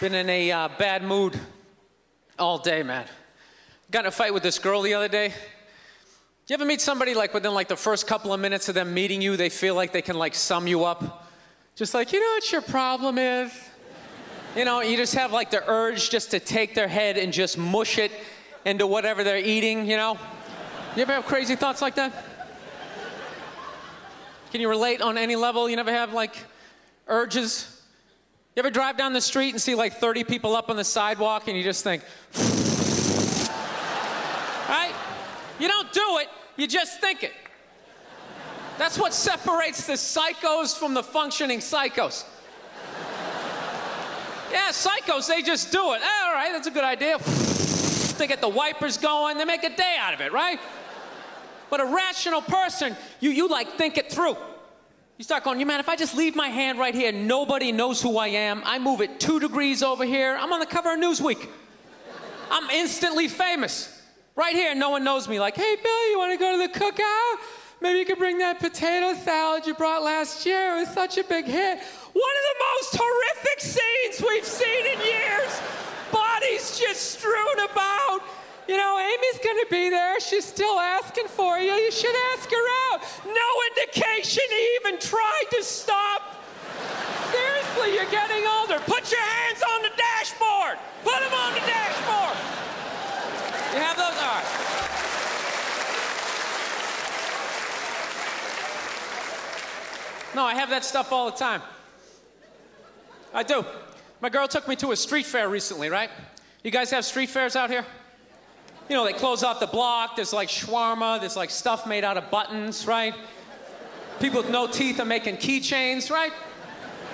Been in a uh, bad mood all day, man. Got in a fight with this girl the other day. You ever meet somebody like within like the first couple of minutes of them meeting you, they feel like they can like sum you up? Just like, you know what your problem is? You know, you just have like the urge just to take their head and just mush it into whatever they're eating, you know? You ever have crazy thoughts like that? Can you relate on any level? You never have like urges? You ever drive down the street and see like 30 people up on the sidewalk and you just think, right? You don't do it, you just think it. That's what separates the psychos from the functioning psychos. Yeah, psychos, they just do it. Ah, all right, that's a good idea. they get the wipers going, they make a day out of it, right? But a rational person, you, you like think it through. You start going, you man, if I just leave my hand right here, nobody knows who I am. I move it two degrees over here. I'm on the cover of Newsweek. I'm instantly famous. Right here, no one knows me. Like, hey, Bill, you want to go to the cookout? Maybe you could bring that potato salad you brought last year. It was such a big hit. One of the most horrific scenes we've seen in years. Bodies just strewn about. You know, Amy's gonna be there. She's still asking for you. You should ask her out. No indication he even tried to stop. Seriously, you're getting older. Put your hands on the dashboard. Put them on the dashboard. You have those? All right. No, I have that stuff all the time. I do. My girl took me to a street fair recently, right? You guys have street fairs out here? You know, they close off the block. There's like shawarma. There's like stuff made out of buttons, right? People with no teeth are making keychains, right?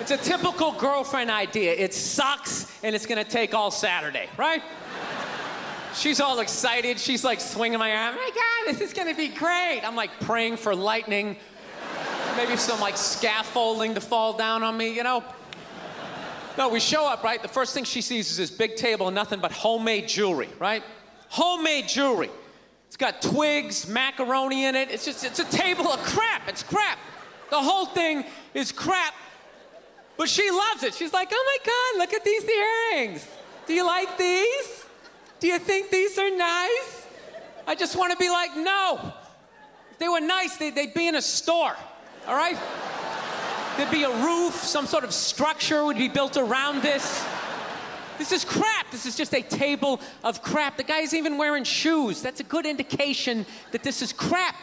It's a typical girlfriend idea. It sucks and it's gonna take all Saturday, right? She's all excited. She's like swinging my arm. Oh my God, this is gonna be great. I'm like praying for lightning, maybe some like scaffolding to fall down on me, you know? No, we show up, right? The first thing she sees is this big table and nothing but homemade jewelry, right? Homemade jewelry. It's got twigs, macaroni in it. It's just, it's a table of crap. It's crap. The whole thing is crap. But she loves it. She's like, oh my God, look at these earrings. Do you like these? Do you think these are nice? I just want to be like, no. If they were nice, they, would be in a store, all right? There'd be a roof, some sort of structure would be built around this. This is crap. This is just a table of crap. The guy's even wearing shoes. That's a good indication that this is crap.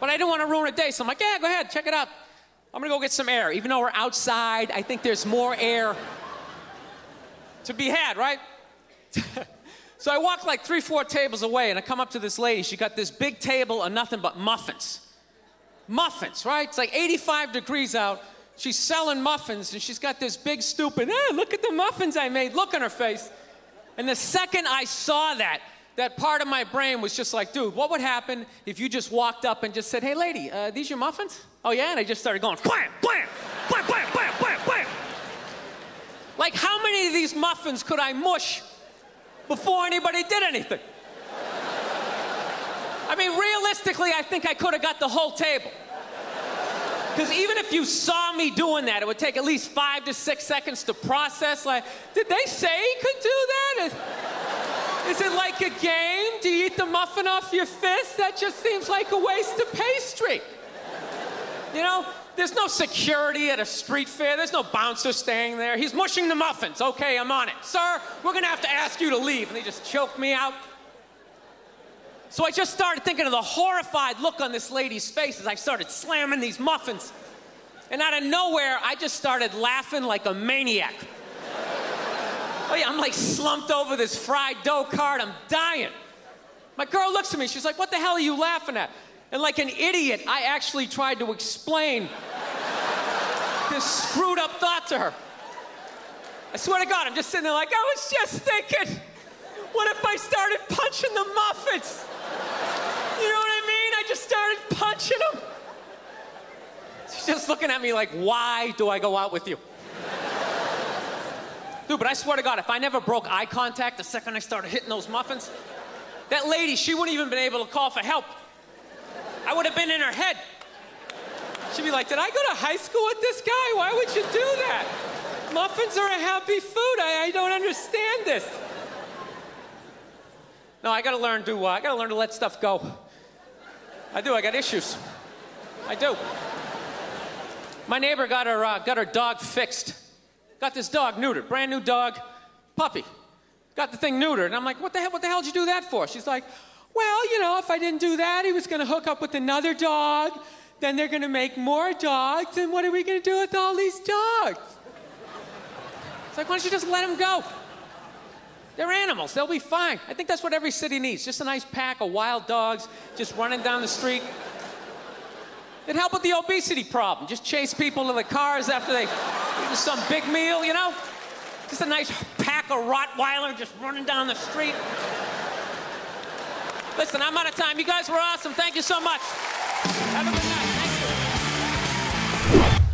But I didn't want to ruin a day, so I'm like, yeah, go ahead, check it out. I'm gonna go get some air. Even though we're outside, I think there's more air to be had, right? so I walk like three, four tables away, and I come up to this lady. She got this big table of nothing but muffins. Muffins, right? It's like 85 degrees out she's selling muffins and she's got this big stupid, hey, look at the muffins I made, look on her face. And the second I saw that, that part of my brain was just like, dude, what would happen if you just walked up and just said, hey, lady, uh, these your muffins? Oh, yeah? And I just started going, blam, blam, blam, blam, blam, blam, blam. Like, how many of these muffins could I mush before anybody did anything? I mean, realistically, I think I could have got the whole table. Because even if you saw me doing that, it would take at least five to six seconds to process. Like, did they say he could do that? Is, is it like a game? Do you eat the muffin off your fist? That just seems like a waste of pastry. You know, there's no security at a street fair. There's no bouncer staying there. He's mushing the muffins. Okay, I'm on it. Sir, we're gonna have to ask you to leave. And they just choked me out. So I just started thinking of the horrified look on this lady's face as I started slamming these muffins. And out of nowhere, I just started laughing like a maniac. Oh, yeah, I'm like slumped over this fried dough cart. I'm dying. My girl looks at me. She's like, What the hell are you laughing at? And like an idiot, I actually tried to explain this screwed up thought to her. I swear to God, I'm just sitting there like, I was just thinking, what if I started punching the muffins? Looking at me like, why do I go out with you? Dude, but I swear to God, if I never broke eye contact the second I started hitting those muffins, that lady, she wouldn't even been able to call for help. I would have been in her head. She'd be like, did I go to high school with this guy? Why would you do that? Muffins are a happy food. I, I don't understand this. No, I gotta learn to, uh, I gotta learn to let stuff go. I do, I got issues. I do. My neighbor got her, uh, got her dog fixed. Got this dog neutered, brand new dog, puppy. Got the thing neutered. And I'm like, what the hell, what the hell did you do that for? She's like, well, you know, if I didn't do that, he was gonna hook up with another dog. Then they're gonna make more dogs. And what are we gonna do with all these dogs? It's like, why don't you just let them go? They're animals. They'll be fine. I think that's what every city needs. Just a nice pack of wild dogs just running down the street. It'd help with the obesity problem. Just chase people to the cars after they some big meal, you know? Just a nice pack of Rottweiler just running down the street. Listen, I'm out of time. You guys were awesome. Thank you so much. Have a good night. Thank you.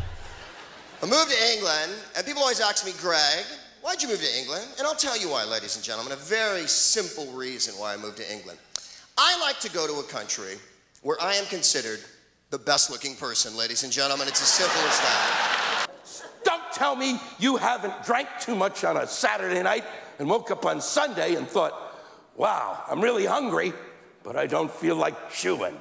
I moved to England, and people always ask me, Greg, Why'd you move to England? And I'll tell you why, ladies and gentlemen. A very simple reason why I moved to England. I like to go to a country where I am considered the best looking person, ladies and gentlemen. It's as simple as that. Don't tell me you haven't drank too much on a Saturday night and woke up on Sunday and thought, wow, I'm really hungry, but I don't feel like chewing.